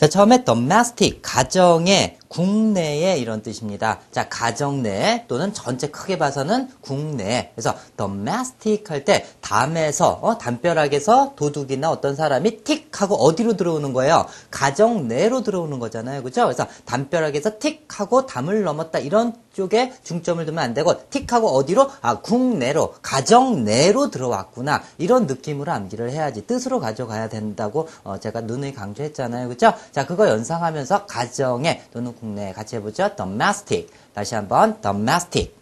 자, 처음에 domestic, 가정의, 국내에 이런 뜻입니다. 자, 가정 내 또는 전체 크게 봐서는 국내. 그래서 domestic 할 때 담에서, 어, 담벼락에서 도둑이나 어떤 사람이 틱 하고 어디로 들어오는 거예요? 가정 내로 들어오는 거잖아요. 그죠? 그래서 담벼락에서 틱 하고 담을 넘었다. 이런 쪽에 중점을 두면 안 되고 틱 하고 어디로? 아, 국내로, 가정 내로 들어왔구나. 이런 느낌으로 암기를 해야지. 뜻으로 가져가야 된다고 어, 제가 누누이 강조했잖아요. 그죠? 자, 그거 연상하면서 가정에 또는 국내에 같이 해보죠. domestic. 다시 한번 domestic.